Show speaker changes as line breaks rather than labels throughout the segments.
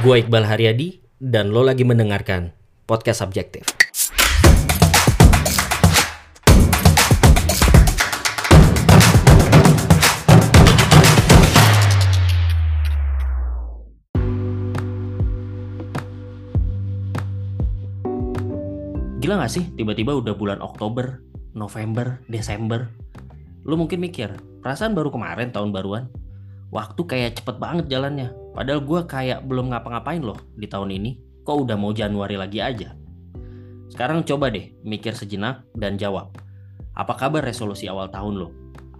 Gue Iqbal Haryadi dan lo lagi mendengarkan podcast subjektif. Gila gak sih tiba-tiba udah bulan Oktober, November, Desember? Lu mungkin mikir, perasaan baru kemarin tahun baruan? Waktu kayak cepet banget jalannya. Padahal gue kayak belum ngapa-ngapain loh di tahun ini. Kok udah mau Januari lagi aja? Sekarang coba deh mikir sejenak dan jawab. Apa kabar resolusi awal tahun lo?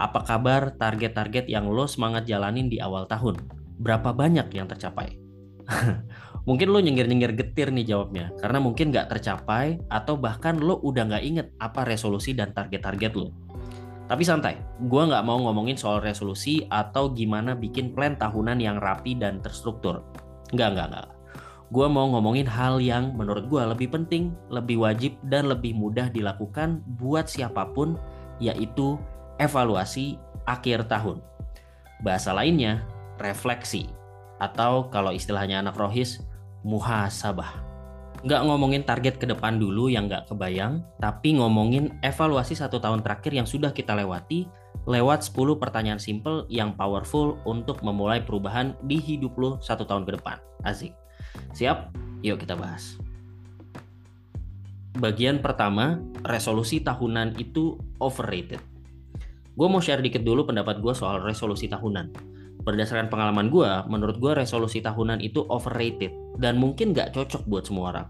Apa kabar target-target yang lo semangat jalanin di awal tahun? Berapa banyak yang tercapai? mungkin lo nyengir-nyengir getir nih jawabnya karena mungkin nggak tercapai atau bahkan lo udah nggak inget apa resolusi dan target-target lo tapi santai, gue nggak mau ngomongin soal resolusi atau gimana bikin plan tahunan yang rapi dan terstruktur. Nggak, nggak, nggak. Gue mau ngomongin hal yang menurut gue lebih penting, lebih wajib, dan lebih mudah dilakukan buat siapa pun, yaitu evaluasi akhir tahun. Bahasa lainnya, refleksi. Atau kalau istilahnya anak rohis, muhasabah nggak ngomongin target ke depan dulu yang nggak kebayang, tapi ngomongin evaluasi satu tahun terakhir yang sudah kita lewati lewat 10 pertanyaan simple yang powerful untuk memulai perubahan di hidup lo satu tahun ke depan. Asik. Siap? Yuk kita bahas. Bagian pertama, resolusi tahunan itu overrated. Gue mau share dikit dulu pendapat gue soal resolusi tahunan berdasarkan pengalaman gue, menurut gue resolusi tahunan itu overrated dan mungkin gak cocok buat semua orang.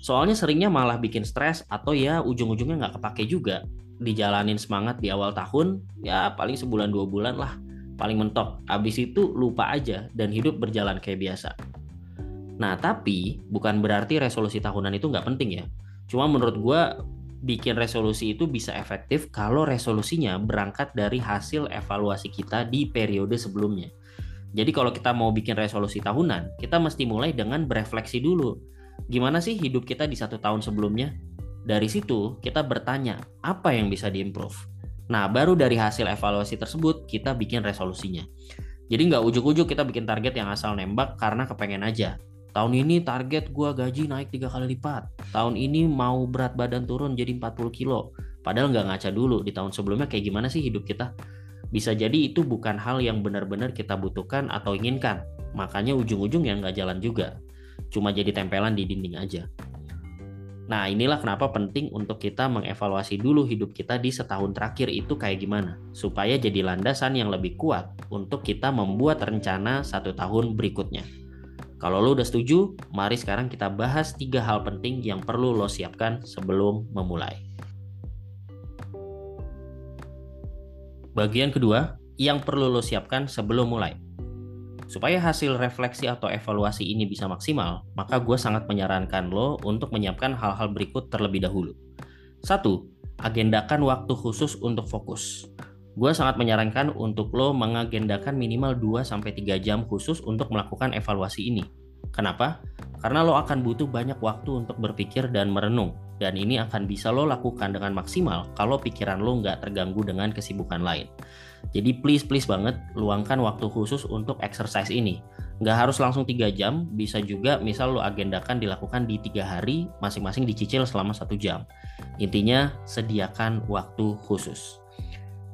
Soalnya seringnya malah bikin stres atau ya ujung-ujungnya gak kepake juga. Dijalanin semangat di awal tahun, ya paling sebulan dua bulan lah, paling mentok. Abis itu lupa aja dan hidup berjalan kayak biasa. Nah tapi bukan berarti resolusi tahunan itu gak penting ya. Cuma menurut gue bikin resolusi itu bisa efektif kalau resolusinya berangkat dari hasil evaluasi kita di periode sebelumnya. Jadi kalau kita mau bikin resolusi tahunan, kita mesti mulai dengan berefleksi dulu. Gimana sih hidup kita di satu tahun sebelumnya? Dari situ kita bertanya, apa yang bisa diimprove? Nah, baru dari hasil evaluasi tersebut kita bikin resolusinya. Jadi nggak ujuk-ujuk kita bikin target yang asal nembak karena kepengen aja tahun ini target gue gaji naik tiga kali lipat tahun ini mau berat badan turun jadi 40 kilo padahal nggak ngaca dulu di tahun sebelumnya kayak gimana sih hidup kita bisa jadi itu bukan hal yang benar-benar kita butuhkan atau inginkan makanya ujung-ujung yang nggak jalan juga cuma jadi tempelan di dinding aja Nah, inilah kenapa penting untuk kita mengevaluasi dulu hidup kita di setahun terakhir itu kayak gimana, supaya jadi landasan yang lebih kuat untuk kita membuat rencana satu tahun berikutnya. Kalau lo udah setuju, mari sekarang kita bahas tiga hal penting yang perlu lo siapkan sebelum memulai. Bagian kedua, yang perlu lo siapkan sebelum mulai. Supaya hasil refleksi atau evaluasi ini bisa maksimal, maka gue sangat menyarankan lo untuk menyiapkan hal-hal berikut terlebih dahulu. Satu, agendakan waktu khusus untuk fokus gue sangat menyarankan untuk lo mengagendakan minimal 2-3 jam khusus untuk melakukan evaluasi ini. Kenapa? Karena lo akan butuh banyak waktu untuk berpikir dan merenung, dan ini akan bisa lo lakukan dengan maksimal kalau pikiran lo nggak terganggu dengan kesibukan lain. Jadi please please banget luangkan waktu khusus untuk exercise ini. Nggak harus langsung 3 jam, bisa juga misal lo agendakan dilakukan di tiga hari, masing-masing dicicil selama satu jam. Intinya sediakan waktu khusus.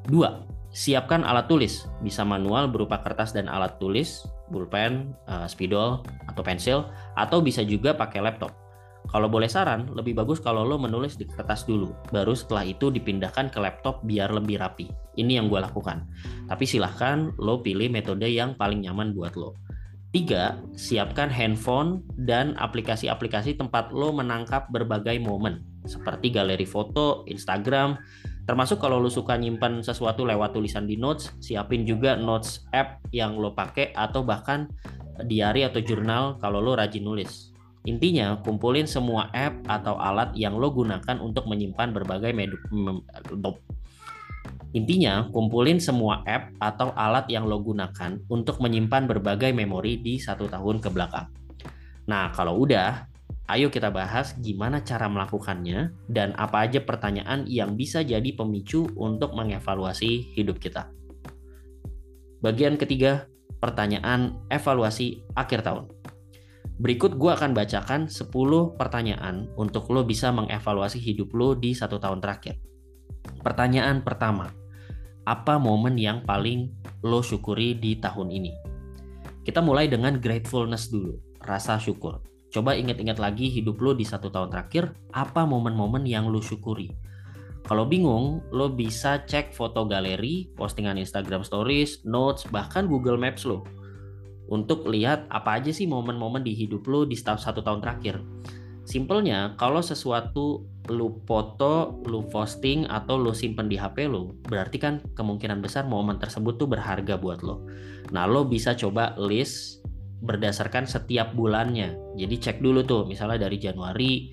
Dua, siapkan alat tulis, bisa manual berupa kertas dan alat tulis, pulpen, uh, spidol, atau pensil, atau bisa juga pakai laptop. Kalau boleh saran, lebih bagus kalau lo menulis di kertas dulu, baru setelah itu dipindahkan ke laptop biar lebih rapi. Ini yang gue lakukan. Tapi silahkan lo pilih metode yang paling nyaman buat lo. Tiga, siapkan handphone dan aplikasi-aplikasi tempat lo menangkap berbagai momen, seperti galeri foto, Instagram, Termasuk kalau lo suka nyimpan sesuatu lewat tulisan di notes, siapin juga notes app yang lo pakai atau bahkan diary atau jurnal kalau lo rajin nulis. Intinya, kumpulin semua app atau alat yang lo gunakan untuk menyimpan berbagai medu Intinya, kumpulin semua app atau alat yang lo gunakan untuk menyimpan berbagai memori di satu tahun ke belakang. Nah, kalau udah, Ayo kita bahas gimana cara melakukannya dan apa aja pertanyaan yang bisa jadi pemicu untuk mengevaluasi hidup kita. Bagian ketiga, pertanyaan evaluasi akhir tahun. Berikut gue akan bacakan 10 pertanyaan untuk lo bisa mengevaluasi hidup lo di satu tahun terakhir. Pertanyaan pertama, apa momen yang paling lo syukuri di tahun ini? Kita mulai dengan gratefulness dulu, rasa syukur. Coba ingat-ingat lagi hidup lo di satu tahun terakhir, apa momen-momen yang lo syukuri? Kalau bingung, lo bisa cek foto galeri, postingan Instagram Stories, notes, bahkan Google Maps lo untuk lihat apa aja sih momen-momen di hidup lo di satu tahun terakhir. Simpelnya, kalau sesuatu lu foto, lu posting, atau lu simpen di HP lu, berarti kan kemungkinan besar momen tersebut tuh berharga buat lo. Nah, lo bisa coba list berdasarkan setiap bulannya. Jadi cek dulu tuh, misalnya dari Januari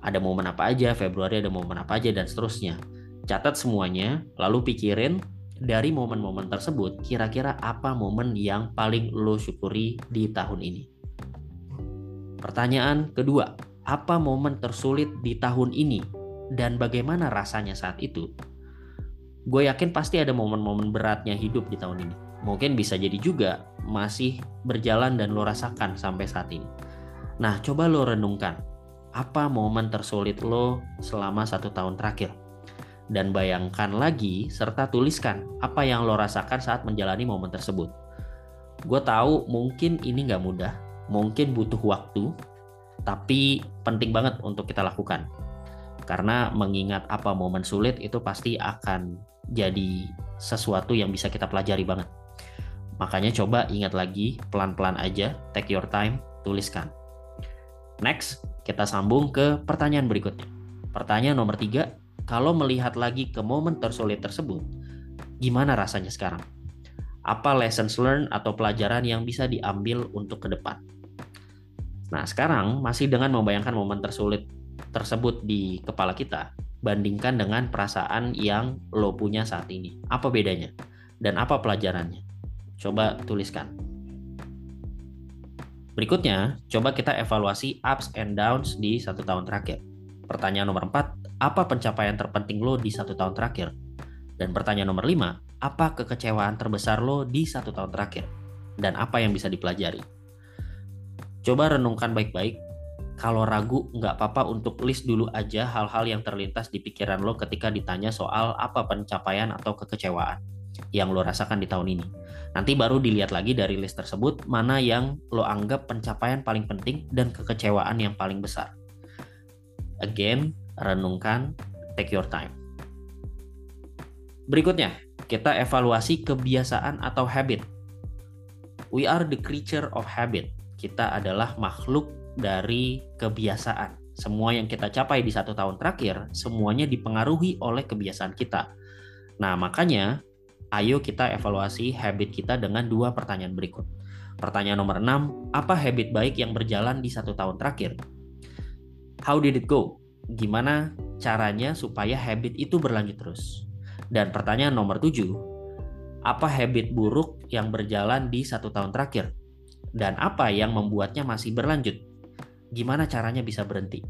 ada momen apa aja, Februari ada momen apa aja, dan seterusnya. Catat semuanya, lalu pikirin dari momen-momen tersebut, kira-kira apa momen yang paling lo syukuri di tahun ini? Pertanyaan kedua, apa momen tersulit di tahun ini dan bagaimana rasanya saat itu? Gue yakin pasti ada momen-momen beratnya hidup di tahun ini mungkin bisa jadi juga masih berjalan dan lo rasakan sampai saat ini. Nah, coba lo renungkan, apa momen tersulit lo selama satu tahun terakhir? Dan bayangkan lagi serta tuliskan apa yang lo rasakan saat menjalani momen tersebut. Gue tahu mungkin ini nggak mudah, mungkin butuh waktu, tapi penting banget untuk kita lakukan. Karena mengingat apa momen sulit itu pasti akan jadi sesuatu yang bisa kita pelajari banget. Makanya coba ingat lagi, pelan-pelan aja, take your time, tuliskan. Next, kita sambung ke pertanyaan berikutnya. Pertanyaan nomor tiga, kalau melihat lagi ke momen tersulit tersebut, gimana rasanya sekarang? Apa lessons learned atau pelajaran yang bisa diambil untuk ke depan? Nah, sekarang masih dengan membayangkan momen tersulit tersebut di kepala kita, bandingkan dengan perasaan yang lo punya saat ini. Apa bedanya? Dan apa pelajarannya? Coba tuliskan. Berikutnya, coba kita evaluasi ups and downs di satu tahun terakhir. Pertanyaan nomor 4, apa pencapaian terpenting lo di satu tahun terakhir? Dan pertanyaan nomor 5, apa kekecewaan terbesar lo di satu tahun terakhir? Dan apa yang bisa dipelajari? Coba renungkan baik-baik. Kalau ragu, nggak apa-apa untuk list dulu aja hal-hal yang terlintas di pikiran lo ketika ditanya soal apa pencapaian atau kekecewaan yang lo rasakan di tahun ini. Nanti baru dilihat lagi dari list tersebut mana yang lo anggap pencapaian paling penting dan kekecewaan yang paling besar. Again, renungkan, take your time. Berikutnya, kita evaluasi kebiasaan atau habit. We are the creature of habit. Kita adalah makhluk dari kebiasaan. Semua yang kita capai di satu tahun terakhir, semuanya dipengaruhi oleh kebiasaan kita. Nah, makanya Ayo kita evaluasi habit kita dengan dua pertanyaan berikut. Pertanyaan nomor 6, apa habit baik yang berjalan di satu tahun terakhir? How did it go? Gimana caranya supaya habit itu berlanjut terus? Dan pertanyaan nomor 7, apa habit buruk yang berjalan di satu tahun terakhir? Dan apa yang membuatnya masih berlanjut? Gimana caranya bisa berhenti?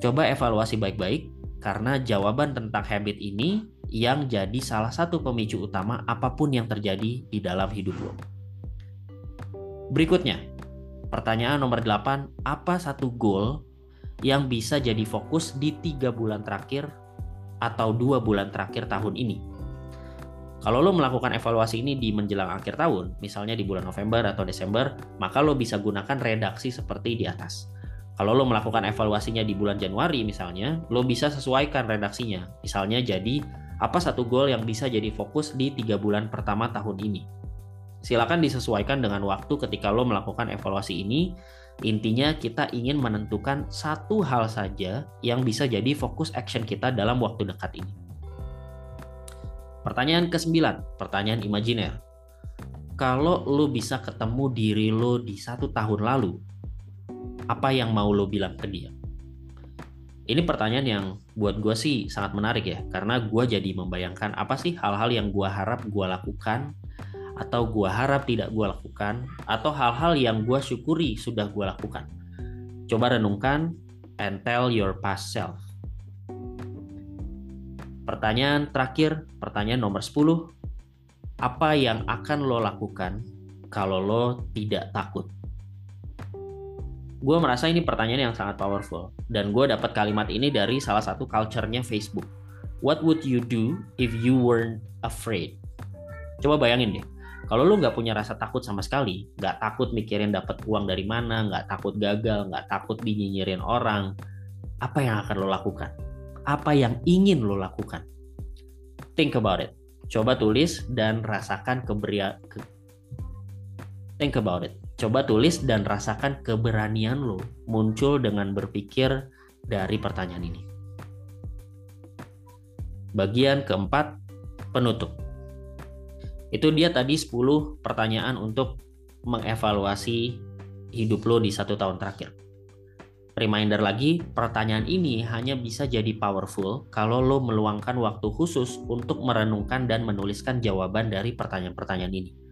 Coba evaluasi baik-baik, karena jawaban tentang habit ini yang jadi salah satu pemicu utama apa pun yang terjadi di dalam hidup lo. Berikutnya, pertanyaan nomor 8, apa satu goal yang bisa jadi fokus di tiga bulan terakhir atau dua bulan terakhir tahun ini? Kalau lo melakukan evaluasi ini di menjelang akhir tahun, misalnya di bulan November atau Desember, maka lo bisa gunakan redaksi seperti di atas. Kalau lo melakukan evaluasinya di bulan Januari misalnya, lo bisa sesuaikan redaksinya. Misalnya jadi apa satu goal yang bisa jadi fokus di tiga bulan pertama tahun ini. Silakan disesuaikan dengan waktu ketika lo melakukan evaluasi ini. Intinya kita ingin menentukan satu hal saja yang bisa jadi fokus action kita dalam waktu dekat ini. Pertanyaan ke-9, pertanyaan imajiner. Kalau lo bisa ketemu diri lo di satu tahun lalu, apa yang mau lo bilang ke dia? Ini pertanyaan yang buat gue sih sangat menarik ya, karena gue jadi membayangkan apa sih hal-hal yang gue harap gue lakukan, atau gue harap tidak gue lakukan, atau hal-hal yang gue syukuri sudah gue lakukan. Coba renungkan and tell your past self. Pertanyaan terakhir, pertanyaan nomor 10. Apa yang akan lo lakukan kalau lo tidak takut? Gue merasa ini pertanyaan yang sangat powerful dan gue dapat kalimat ini dari salah satu culture-nya Facebook. What would you do if you weren't afraid? Coba bayangin deh, kalau lu nggak punya rasa takut sama sekali, nggak takut mikirin dapat uang dari mana, nggak takut gagal, nggak takut dinyinyirin orang, apa yang akan lo lakukan? Apa yang ingin lo lakukan? Think about it. Coba tulis dan rasakan keberia ke... Think about it. Coba tulis dan rasakan keberanian lo muncul dengan berpikir dari pertanyaan ini. Bagian keempat, penutup itu dia tadi 10 pertanyaan untuk mengevaluasi hidup lo di satu tahun terakhir. Reminder lagi, pertanyaan ini hanya bisa jadi powerful kalau lo meluangkan waktu khusus untuk merenungkan dan menuliskan jawaban dari pertanyaan-pertanyaan ini.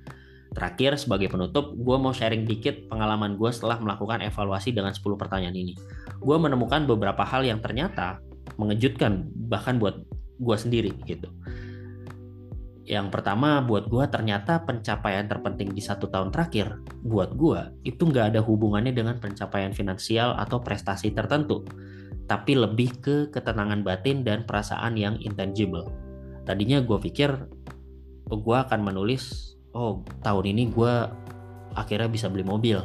Terakhir, sebagai penutup, gue mau sharing dikit pengalaman gue setelah melakukan evaluasi dengan 10 pertanyaan ini. Gue menemukan beberapa hal yang ternyata mengejutkan bahkan buat gue sendiri gitu. Yang pertama buat gue ternyata pencapaian terpenting di satu tahun terakhir buat gue itu nggak ada hubungannya dengan pencapaian finansial atau prestasi tertentu, tapi lebih ke ketenangan batin dan perasaan yang intangible. Tadinya gue pikir gue akan menulis, oh tahun ini gue akhirnya bisa beli mobil,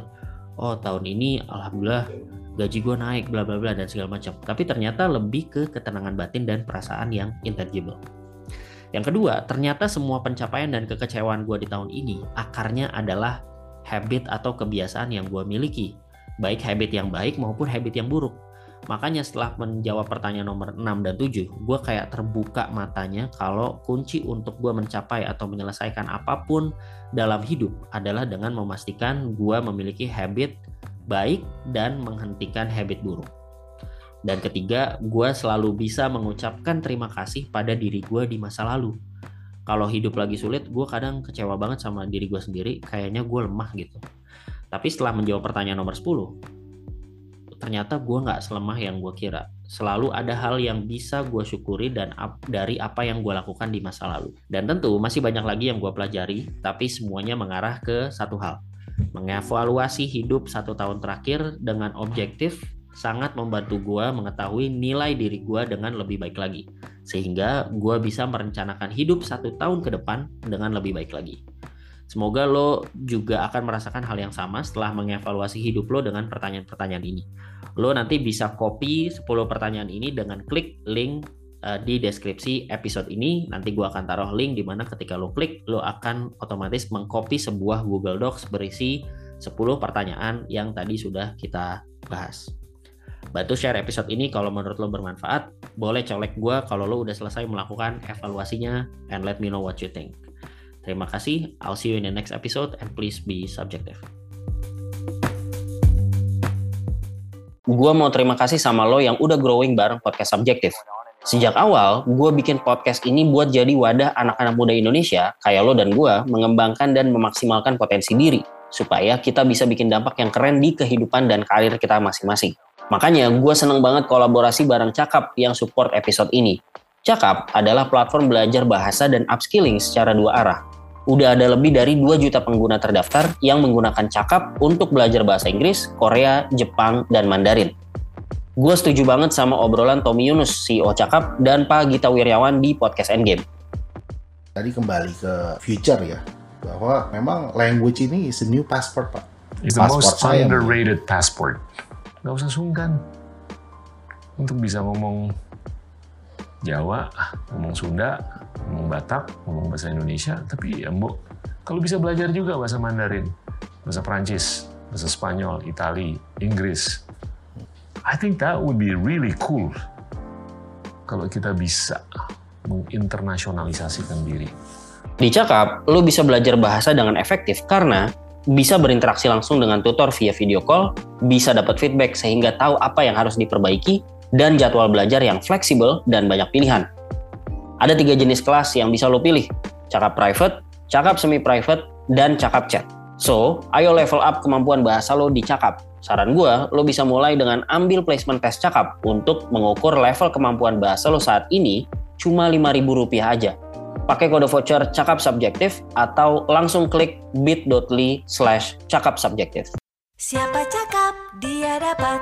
oh tahun ini alhamdulillah gaji gue naik, bla bla bla dan segala macam. Tapi ternyata lebih ke ketenangan batin dan perasaan yang intangible. Yang kedua, ternyata semua pencapaian dan kekecewaan gue di tahun ini akarnya adalah habit atau kebiasaan yang gue miliki. Baik habit yang baik maupun habit yang buruk. Makanya setelah menjawab pertanyaan nomor 6 dan 7, gue kayak terbuka matanya kalau kunci untuk gue mencapai atau menyelesaikan apa pun dalam hidup adalah dengan memastikan gue memiliki habit baik dan menghentikan habit buruk. Dan ketiga, gue selalu bisa mengucapkan terima kasih pada diri gue di masa lalu. Kalau hidup lagi sulit, gue kadang kecewa banget sama diri gue sendiri, kayaknya gue lemah gitu. Tapi setelah menjawab pertanyaan nomor 10, ternyata gue nggak selemah yang gue kira. Selalu ada hal yang bisa gue syukuri dan ap dari apa yang gue lakukan di masa lalu. Dan tentu masih banyak lagi yang gue pelajari, tapi semuanya mengarah ke satu hal. Mengevaluasi hidup satu tahun terakhir dengan objektif sangat membantu gue mengetahui nilai diri gue dengan lebih baik lagi. Sehingga gue bisa merencanakan hidup satu tahun ke depan dengan lebih baik lagi. Semoga lo juga akan merasakan hal yang sama setelah mengevaluasi hidup lo dengan pertanyaan-pertanyaan ini. Lo nanti bisa copy 10 pertanyaan ini dengan klik link uh, di deskripsi episode ini. Nanti gue akan taruh link di mana ketika lo klik, lo akan otomatis mengcopy sebuah Google Docs berisi 10 pertanyaan yang tadi sudah kita bahas. Bantu share episode ini kalau menurut lo bermanfaat. Boleh colek gue kalau lo udah selesai melakukan evaluasinya and let me know what you think. Terima kasih. I'll see you in the next episode and please be subjective. Gue mau terima kasih sama lo yang udah growing bareng podcast subjektif. Sejak awal, gue bikin podcast ini buat jadi wadah anak-anak muda Indonesia, kayak lo dan gue, mengembangkan dan memaksimalkan potensi diri, supaya kita bisa bikin dampak yang keren di kehidupan dan karir kita masing-masing. Makanya gue seneng banget kolaborasi bareng Cakap yang support episode ini. Cakap adalah platform belajar bahasa dan upskilling secara dua arah. Udah ada lebih dari 2 juta pengguna terdaftar yang menggunakan Cakap untuk belajar bahasa Inggris, Korea, Jepang, dan Mandarin. Gue setuju banget sama obrolan Tommy Yunus, CEO Cakap, dan Pak Gita Wiryawan di Podcast Endgame.
Tadi kembali ke future ya, bahwa memang language ini is a new passport, Pak.
It's the passport most underrated passport nggak usah sungkan untuk bisa ngomong Jawa, ngomong Sunda, ngomong Batak, ngomong bahasa Indonesia, tapi ya mbok kalau bisa belajar juga bahasa Mandarin, bahasa Prancis, bahasa Spanyol, Itali, Inggris. I think that would be really cool kalau kita bisa menginternasionalisasikan diri.
Di Cakap, lo bisa belajar bahasa dengan efektif karena bisa berinteraksi langsung dengan tutor via video call, bisa dapat feedback sehingga tahu apa yang harus diperbaiki, dan jadwal belajar yang fleksibel dan banyak pilihan. Ada tiga jenis kelas yang bisa lo pilih, cakap private, cakap semi-private, dan cakap chat. So, ayo level up kemampuan bahasa lo di cakap. Saran gue, lo bisa mulai dengan ambil placement test cakap untuk mengukur level kemampuan bahasa lo saat ini cuma Rp5.000 aja pakai kode voucher cakap subjektif atau langsung klik bit.ly slash cakap subjektif.
Siapa cakap dia dapat